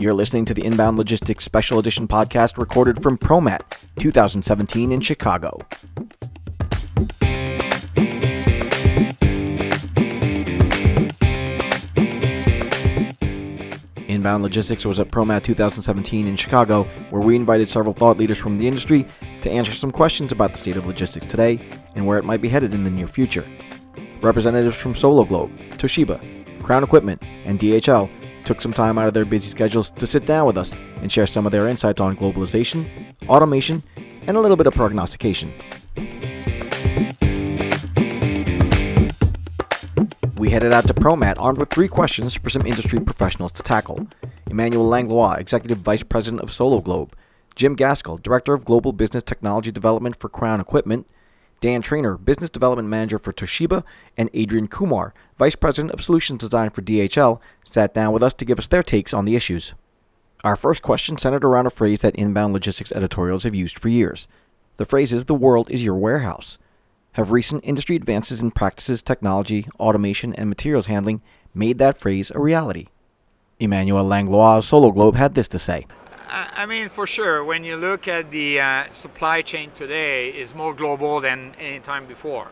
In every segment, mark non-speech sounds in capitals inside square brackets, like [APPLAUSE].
You're listening to the Inbound Logistics Special Edition podcast recorded from ProMat 2017 in Chicago. Inbound Logistics was at ProMat 2017 in Chicago, where we invited several thought leaders from the industry to answer some questions about the state of logistics today and where it might be headed in the near future. Representatives from Sologlobe, Toshiba, Crown Equipment, and DHL took some time out of their busy schedules to sit down with us and share some of their insights on globalization, automation, and a little bit of prognostication. We headed out to ProMat armed with three questions for some industry professionals to tackle. Emmanuel Langlois, Executive Vice President of Sologlobe, Jim Gaskell, Director of Global Business Technology Development for Crown Equipment, Dan Trainer, Business Development Manager for Toshiba, and Adrian Kumar, Vice President of Solutions Design for DHL, sat down with us to give us their takes on the issues. Our first question centered around a phrase that inbound logistics editorials have used for years. The phrase is, The world is your warehouse. Have recent industry advances in practices, technology, automation, and materials handling made that phrase a reality? Emmanuel Langlois of Sologlobe had this to say. I mean, for sure, when you look at the uh, supply chain today, is more global than any time before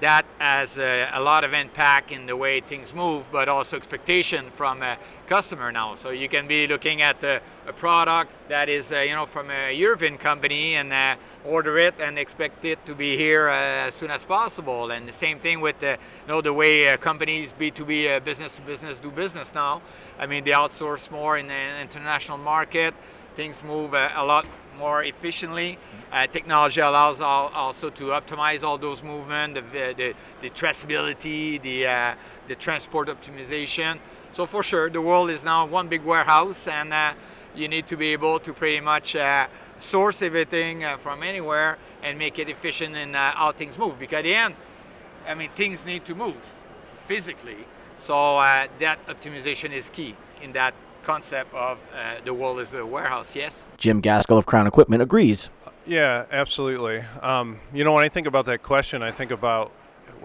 that has a, a, lot of impact in the way things move, but also expectation from a customer now. So you can be looking at a, a product that is, uh, you know, from a European company and uh, order it and expect it to be here uh, as soon as possible. And the same thing with the, you know, the way uh, companies B2B uh, business to business do business now. I mean, they outsource more in the international market. Things move a, a lot more efficiently. Uh, technology allows all, also to optimize all those movements, the, the, the, traceability, the, uh, the transport optimization. So for sure, the world is now one big warehouse, and uh, you need to be able to pretty much uh, source everything uh, from anywhere and make it efficient in uh, how things move. Because at the end, I mean, things need to move physically. So that optimization is key in that concept of uh, the world is the warehouse, yes? Jim Gaskell of Crown Equipment agrees. Yeah, absolutely. Um, you know, when I think about that question, I think about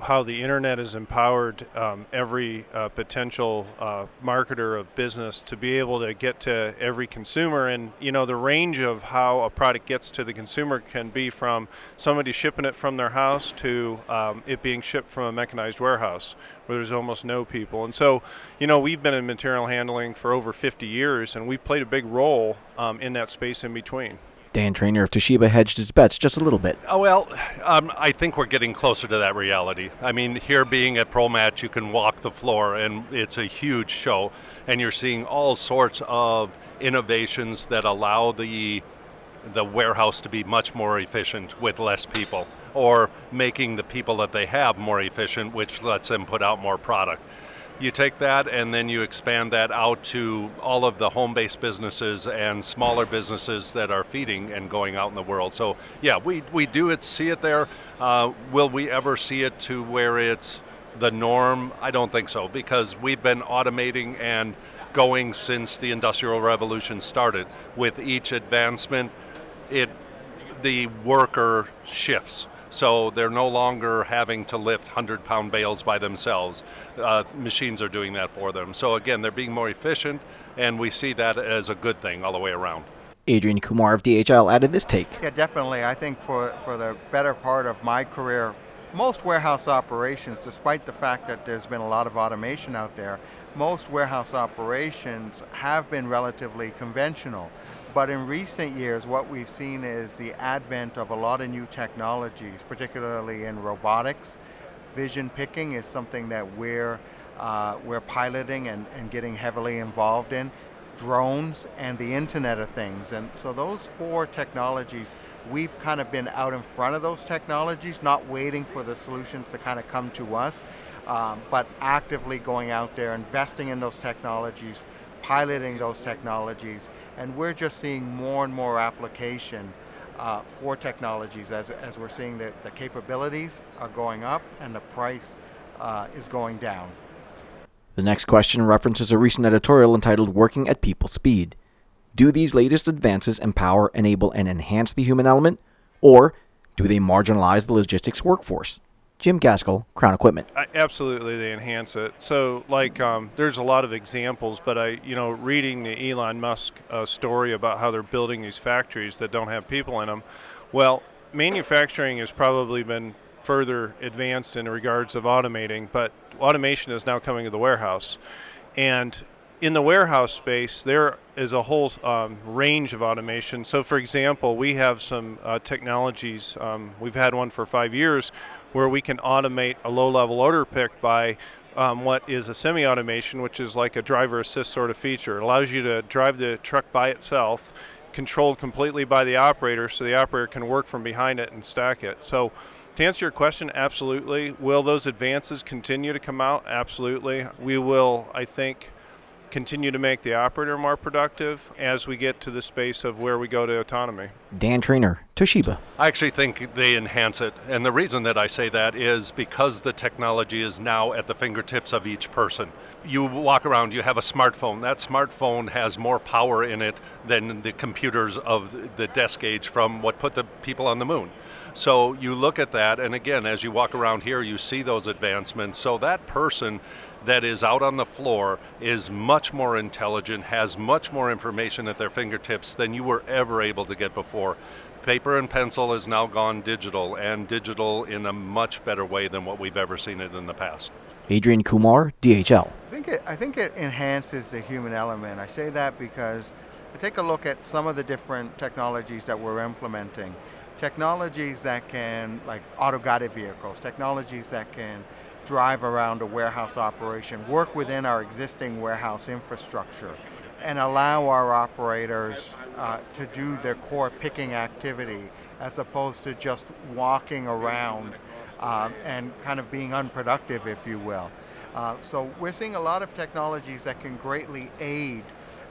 how the internet has empowered um, every uh, potential uh, marketer of business to be able to get to every consumer. And, you know, the range of how a product gets to the consumer can be from somebody shipping it from their house to um, it being shipped from a mechanized warehouse where there's almost no people. And so, you know, we've been in material handling for over 50 years and we've played a big role um, in that space in between. Dan Trainer of Toshiba hedged his bets just a little bit. Oh, well, um, I think we're getting closer to that reality. I mean, here being at ProMat, you can walk the floor, and it's a huge show, and you're seeing all sorts of innovations that allow the the warehouse to be much more efficient with less people, or making the people that they have more efficient, which lets them put out more product you take that and then you expand that out to all of the home-based businesses and smaller businesses that are feeding and going out in the world. So yeah, we, we do it, see it there. Uh, will we ever see it to where it's the norm? I don't think so because we've been automating and going since the industrial revolution started. With each advancement, it the worker shifts so they're no longer having to lift 100 pound bales by themselves. Uh, machines are doing that for them. So again, they're being more efficient, and we see that as a good thing all the way around. Adrian Kumar of DHL added this take. Yeah, definitely. I think for, for the better part of my career, most warehouse operations, despite the fact that there's been a lot of automation out there, most warehouse operations have been relatively conventional. But in recent years, what we've seen is the advent of a lot of new technologies, particularly in robotics. Vision picking is something that we're, uh, we're piloting and, and getting heavily involved in. Drones and the Internet of Things. And so those four technologies, we've kind of been out in front of those technologies, not waiting for the solutions to kind of come to us, um, but actively going out there, investing in those technologies, piloting those technologies, and we're just seeing more and more application uh, for technologies as, as we're seeing that the capabilities are going up and the price uh, is going down. The next question references a recent editorial entitled Working at People Speed. Do these latest advances empower, enable, and enhance the human element, or do they marginalize the logistics workforce? Jim Gaskell, Crown Equipment. I, absolutely, they enhance it. So, like, um, there's a lot of examples, but I, you know, reading the Elon Musk uh, story about how they're building these factories that don't have people in them. Well, manufacturing has probably been further advanced in regards of automating, but automation is now coming to the warehouse, and in the warehouse space, there is a whole um, range of automation. So, for example, we have some uh, technologies. Um, we've had one for five years where we can automate a low-level order pick by um, what is a semi-automation, which is like a driver assist sort of feature. It allows you to drive the truck by itself, controlled completely by the operator, so the operator can work from behind it and stack it. So, to answer your question, absolutely. Will those advances continue to come out? Absolutely. We will, I think continue to make the operator more productive as we get to the space of where we go to autonomy. Dan Trainer, Toshiba. I actually think they enhance it. And the reason that I say that is because the technology is now at the fingertips of each person. You walk around, you have a smartphone. That smartphone has more power in it than the computers of the desk age from what put the people on the moon. So you look at that, and again, as you walk around here, you see those advancements. So that person that is out on the floor is much more intelligent, has much more information at their fingertips than you were ever able to get before. Paper and pencil has now gone digital, and digital in a much better way than what we've ever seen it in the past. Adrian Kumar, DHL. I think it, I think it enhances the human element. I say that because I take a look at some of the different technologies that we're implementing. Technologies that can, like auto-guided vehicles, technologies that can drive around a warehouse operation, work within our existing warehouse infrastructure, and allow our operators uh, to do their core picking activity as opposed to just walking around um, and kind of being unproductive, if you will. Uh, so we're seeing a lot of technologies that can greatly aid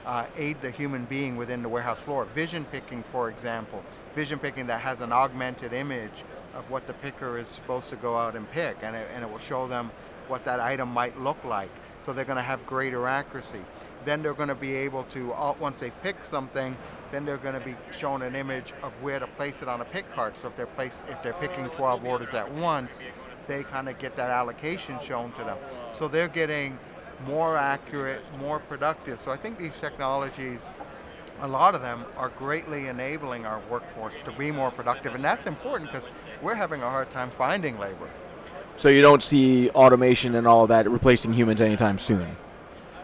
uh, aid the human being within the warehouse floor. Vision picking, for example, vision picking that has an augmented image of what the picker is supposed to go out and pick, and it, and it will show them what that item might look like. So they're going to have greater accuracy. Then they're going to be able to, uh, once they've picked something, then they're going to be shown an image of where to place it on a pick cart. So if they're place, if they're picking 12 orders at once, they kind of get that allocation shown to them. So they're getting more accurate, more productive. So I think these technologies a lot of them are greatly enabling our workforce to be more productive, and that's important because we're having a hard time finding labor. So you don't see automation and all of that replacing humans anytime soon?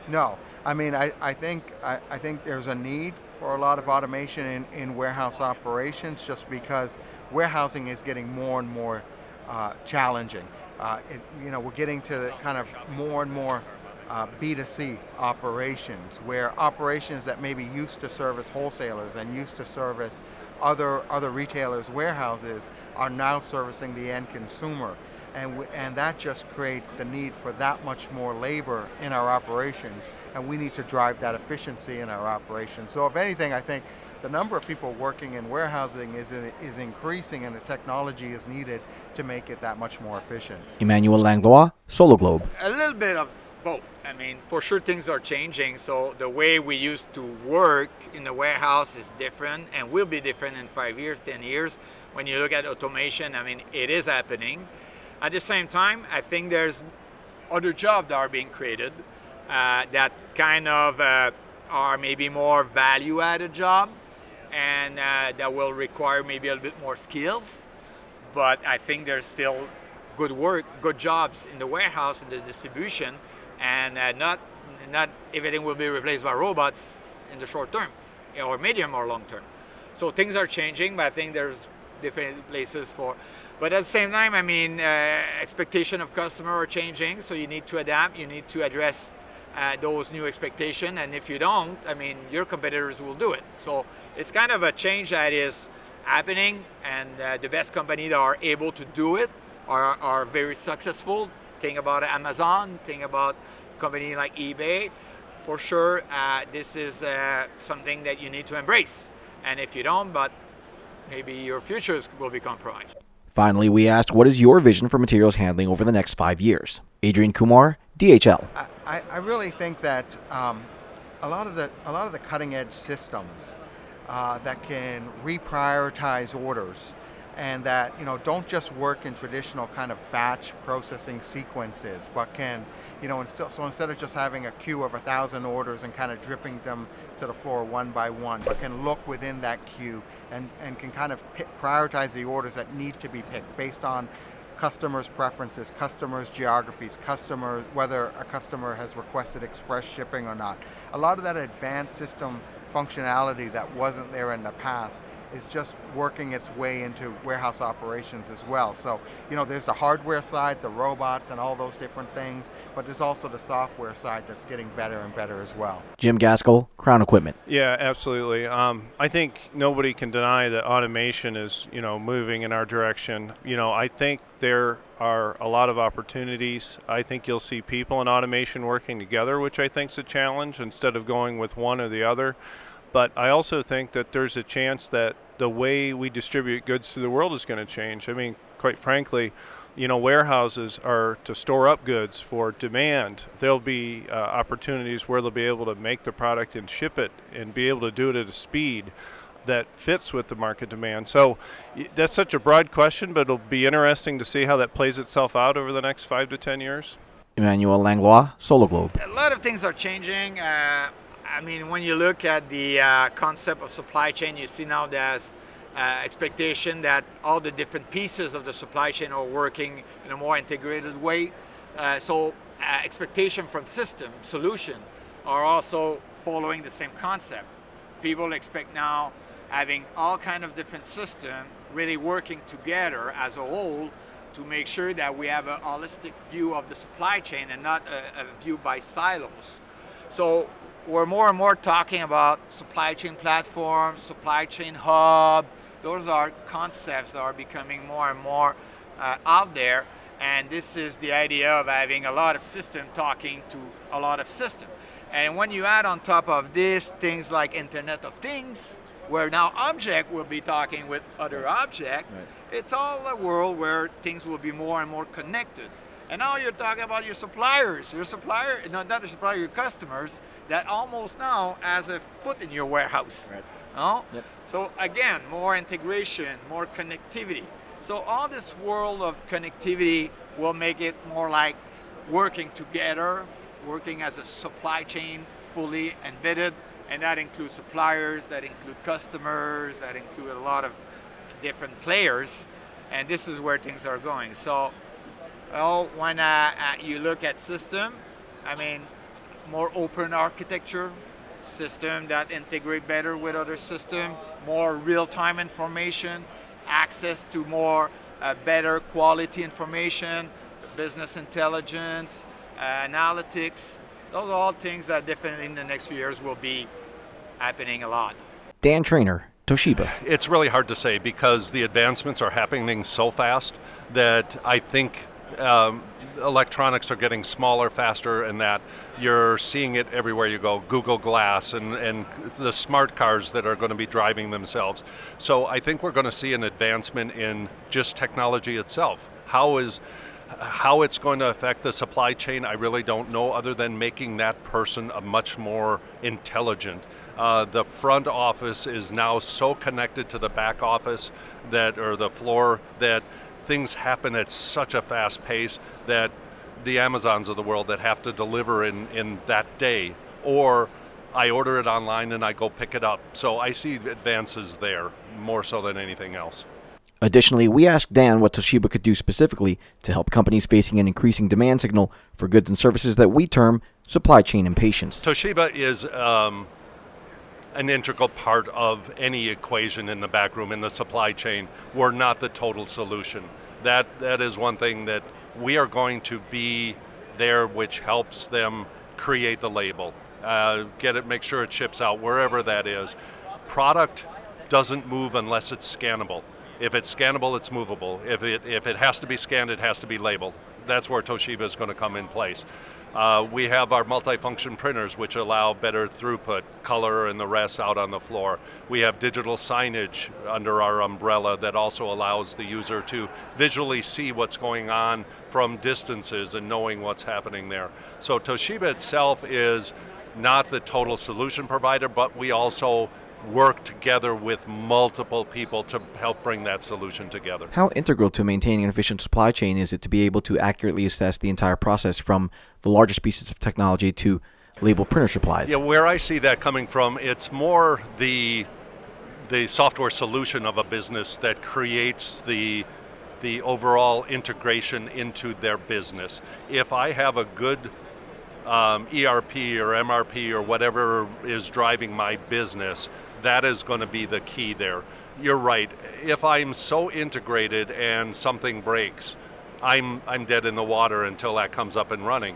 No. I mean, I, I think I, I think there's a need for a lot of automation in, in warehouse operations just because warehousing is getting more and more uh, challenging. Uh, it, you know, we're getting to kind of more and more uh, B2C operations, where operations that maybe used to service wholesalers and used to service other, other retailers' warehouses are now servicing the end consumer. And, w- and that just creates the need for that much more labor in our operations, and we need to drive that efficiency in our operations. So, if anything, I think the number of people working in warehousing is, is increasing, and the technology is needed to make it that much more efficient. Emmanuel Langlois, Sologlobe. A little bit of both. I mean, for sure things are changing. So the way we used to work in the warehouse is different and will be different in five years, 10 years. When you look at automation, I mean, it is happening. At the same time, I think there's other jobs that are being created uh, that kind of uh, are maybe more value added job and uh, that will require maybe a little bit more skills. But I think there's still good work, good jobs in the warehouse and the distribution and uh, not not everything will be replaced by robots in the short term or medium or long term. So things are changing, but I think there's different places for. But at the same time, I mean, uh, expectation of customer are changing, so you need to adapt. You need to address uh, those new expectation, and if you don't, I mean, your competitors will do it. So it's kind of a change that is happening, and uh, the best companies that are able to do it are, are very successful think about Amazon, think about company like eBay. For sure, uh, this is uh, something that you need to embrace. And if you don't, but maybe your futures will be compromised. Finally, we asked, what is your vision for materials handling over the next five years? Adrian Kumar, DHL. I, I really think that um, a lot of the a lot of the cutting edge systems uh, that can reprioritize orders and that you know don't just work in traditional kind of batch processing sequences, but can you know so instead of just having a queue of a thousand orders and kind of dripping them to the floor one by one, but can look within that queue and and can kind of pick, prioritize the orders that need to be picked based on customers' preferences, customers' geographies, customers whether a customer has requested express shipping or not. A lot of that advanced system functionality that wasn't there in the past is just working its way into warehouse operations as well. So, you know, there's the hardware side, the robots, and all those different things, but there's also the software side that's getting better and better as well. Jim Gaskell, Crown Equipment. Yeah, absolutely. Um, I think nobody can deny that automation is, you know, moving in our direction. You know, I think there are a lot of opportunities. I think you'll see people and automation working together, which I think is a challenge instead of going with one or the other. But I also think that there's a chance that the way we distribute goods to the world is going to change. I mean, quite frankly, you know, warehouses are to store up goods for demand. There'll be uh, opportunities where they'll be able to make the product and ship it and be able to do it at a speed that fits with the market demand. So that's such a broad question, but it'll be interesting to see how that plays itself out over the next five to ten years. Emmanuel Langlois, Sologlobe. A lot of things are changing. Uh, I mean, when you look at the uh, concept of supply chain, you see now there's uh, expectation that all the different pieces of the supply chain are working in a more integrated way. Uh, so uh, expectation from system solution are also following the same concept. People expect now having all kind of different system really working together as a whole to make sure that we have a holistic view of the supply chain and not a, a view by silos. So we're more and more talking about supply chain platforms, supply chain hub. Those are concepts that are becoming more and more uh, out there. And this is the idea of having a lot of system talking to a lot of system. And when you add on top of this things like Internet of Things, where now object will be talking with other object, right. it's all a world where things will be more and more connected. And now you're talking about your suppliers, your supplier, not, not your supplier, your customers that almost now has a foot in your warehouse. Right. No? Yep. So again, more integration, more connectivity. So all this world of connectivity will make it more like working together, working as a supply chain fully embedded, and that includes suppliers, that include customers, that include a lot of different players, and this is where things are going. So well, when uh, uh, you look at system, I mean, more open architecture, system that integrate better with other system, more real-time information, access to more uh, better quality information, business intelligence, uh, analytics. Those are all things that definitely in the next few years will be happening a lot. Dan Trainer, Toshiba. It's really hard to say because the advancements are happening so fast that I think um, electronics are getting smaller, faster, and that you're seeing it everywhere you go. Google Glass and, and the smart cars that are going to be driving themselves. So I think we're going to see an advancement in just technology itself. How is how it's going to affect the supply chain, I really don't know, other than making that person a much more intelligent. Uh, the front office is now so connected to the back office that, or the floor, that things happen at such a fast pace that the Amazons of the world that have to deliver in, in that day, or I order it online and I go pick it up. So I see advances there more so than anything else. Additionally, we asked Dan what Toshiba could do specifically to help companies facing an increasing demand signal for goods and services that we term supply chain impatience. Toshiba is um, an integral part of any equation in the backroom in the supply chain. We're not the total solution. That that is one thing that we are going to be there, which helps them create the label, uh, get it, make sure it ships out wherever that is. Product doesn't move unless it's scannable. If it's scannable, it's movable. If it if it has to be scanned, it has to be labeled. That's where Toshiba is going to come in place. Uh, we have our multifunction printers, which allow better throughput, color, and the rest out on the floor. We have digital signage under our umbrella that also allows the user to visually see what's going on from distances and knowing what's happening there. So Toshiba itself is not the total solution provider, but we also work together with multiple people to help bring that solution together. How integral to maintaining an efficient supply chain is it to be able to accurately assess the entire process from the largest pieces of technology to label printer supplies? Yeah, where I see that coming from, it's more the the software solution of a business that creates the the overall integration into their business. If I have a good um, ERP or MRP or whatever is driving my business, that is going to be the key there. You're right. If I'm so integrated and something breaks, I'm I'm dead in the water until that comes up and running.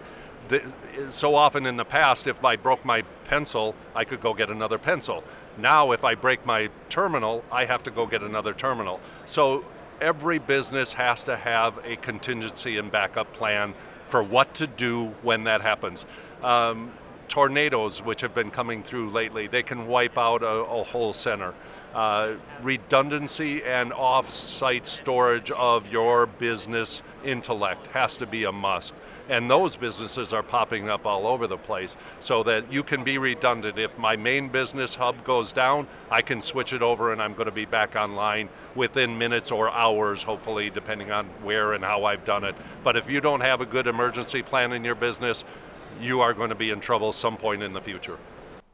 The, so often in the past, if I broke my pencil, I could go get another pencil. Now, if I break my terminal, I have to go get another terminal. So every business has to have a contingency and backup plan for what to do when that happens. Um, tornadoes, which have been coming through lately, they can wipe out a, a whole center. Uh, redundancy and off-site storage of your business intellect has to be a must. And those businesses are popping up all over the place so that you can be redundant. If my main business hub goes down, I can switch it over and I'm going to be back online within minutes or hours, hopefully, depending on where and how I've done it. But if you don't have a good emergency plan in your business, you are going to be in trouble some point in the future.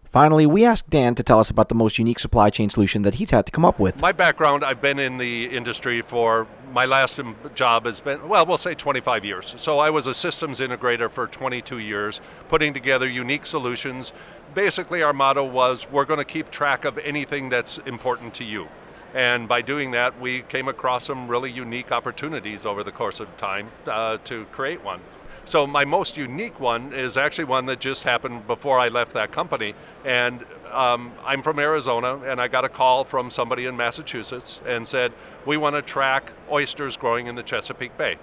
Finally, we asked Dan to tell us about the most unique supply chain solution that he's had to come up with. My background, I've been in the industry for my last job has been, well, we'll say 25 years. So I was a systems integrator for 22 years, putting together unique solutions. Basically, our motto was we're going to keep track of anything that's important to you. And by doing that, we came across some really unique opportunities over the course of time uh, to create one. So my most unique one is actually one that just happened before I left that company. And um, I'm from Arizona, and I got a call from somebody in Massachusetts and said, "We want to track oysters growing in the Chesapeake Bay."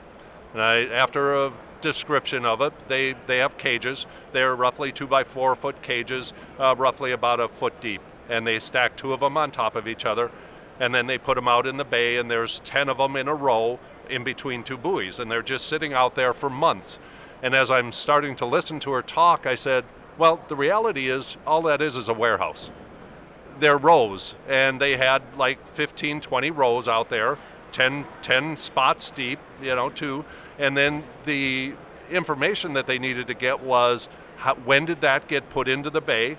And I, after a description of it, they they have cages. They're roughly two by four foot cages, uh, roughly about a foot deep, and they stack two of them on top of each other, and then they put them out in the bay, and there's ten of them in a row in between two buoys, and they're just sitting out there for months. And as I'm starting to listen to her talk, I said, well, the reality is all that is is a warehouse. They're rows, and they had like 15, 20 rows out there, 10, 10 spots deep, you know, two. And then the information that they needed to get was how, when did that get put into the bay?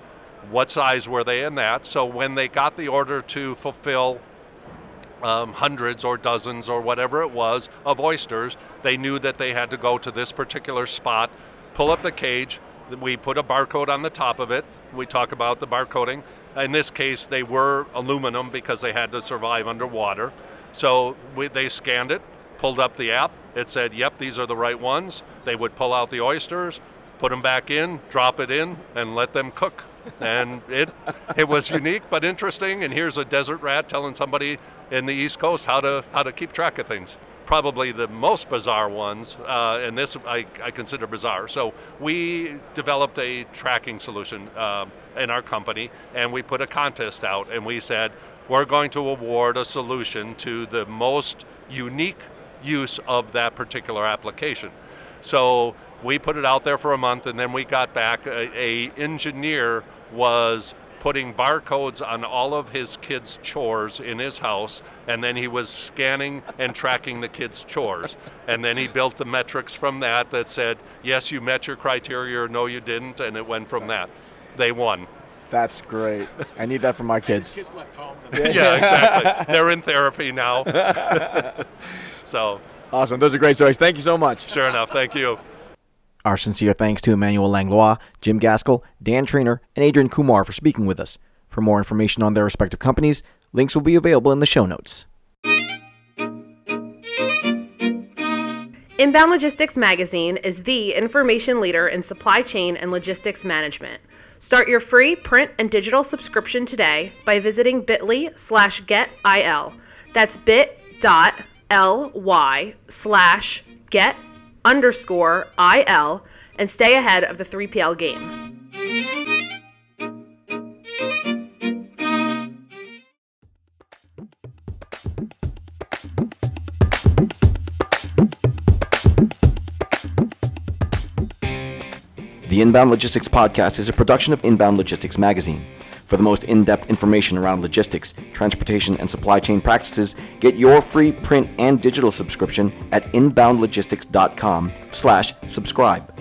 What size were they in that? So when they got the order to fulfill um, hundreds or dozens or whatever it was of oysters, they knew that they had to go to this particular spot, pull up the cage. We put a barcode on the top of it. We talk about the barcoding. In this case, they were aluminum because they had to survive underwater. So we, they scanned it, pulled up the app. It said, yep, these are the right ones. They would pull out the oysters, put them back in, drop it in, and let them cook. And it it was [LAUGHS] unique but interesting. And here's a desert rat telling somebody in the East Coast how to how to keep track of things. Probably the most bizarre ones, uh, and this I, I, consider bizarre. So we developed a tracking solution um, in our company, and we put a contest out, and we said we're going to award a solution to the most unique use of that particular application. So we put it out there for a month, and then we got back a, a engineer was putting barcodes on all of his kids' chores in his house, and then he was scanning and tracking the kids' chores. And then he built the metrics from that that said, yes, you met your criteria, or no, you didn't, and it went from that. They won. That's great. I need that for my kids. kids left home. [LAUGHS] yeah, exactly. [LAUGHS] They're in therapy now. [LAUGHS] so. Awesome. Those are great stories. Thank you so much. Sure enough. Thank you. Our sincere thanks to Emmanuel Langlois, Jim Gaskell, Dan Trainer, and Adrian Kumar for speaking with us. For more information on their respective companies, links will be available in the show notes. Inbound Logistics Magazine is the information leader in supply chain and logistics management. Start your free print and digital subscription today by visiting bit.ly slash getil. That's bit.ly slash get underscore IL and stay ahead of the 3PL game. The Inbound Logistics Podcast is a production of Inbound Logistics Magazine. For the most in-depth information around logistics, transportation, and supply chain practices, get your free print and digital subscription at inboundlogistics.com slash subscribe.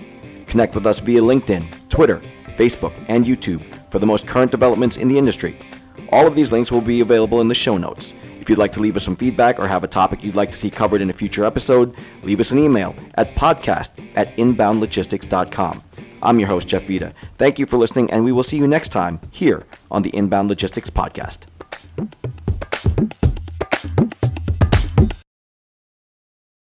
Connect with us via LinkedIn, Twitter, Facebook, and YouTube for the most current developments in the industry. All of these links will be available in the show notes. If you'd like to leave us some feedback or have a topic you'd like to see covered in a future episode, leave us an email at podcast at inboundlogistics.com. I'm your host, Jeff Vita. Thank you for listening, and we will see you next time here on the Inbound Logistics Podcast.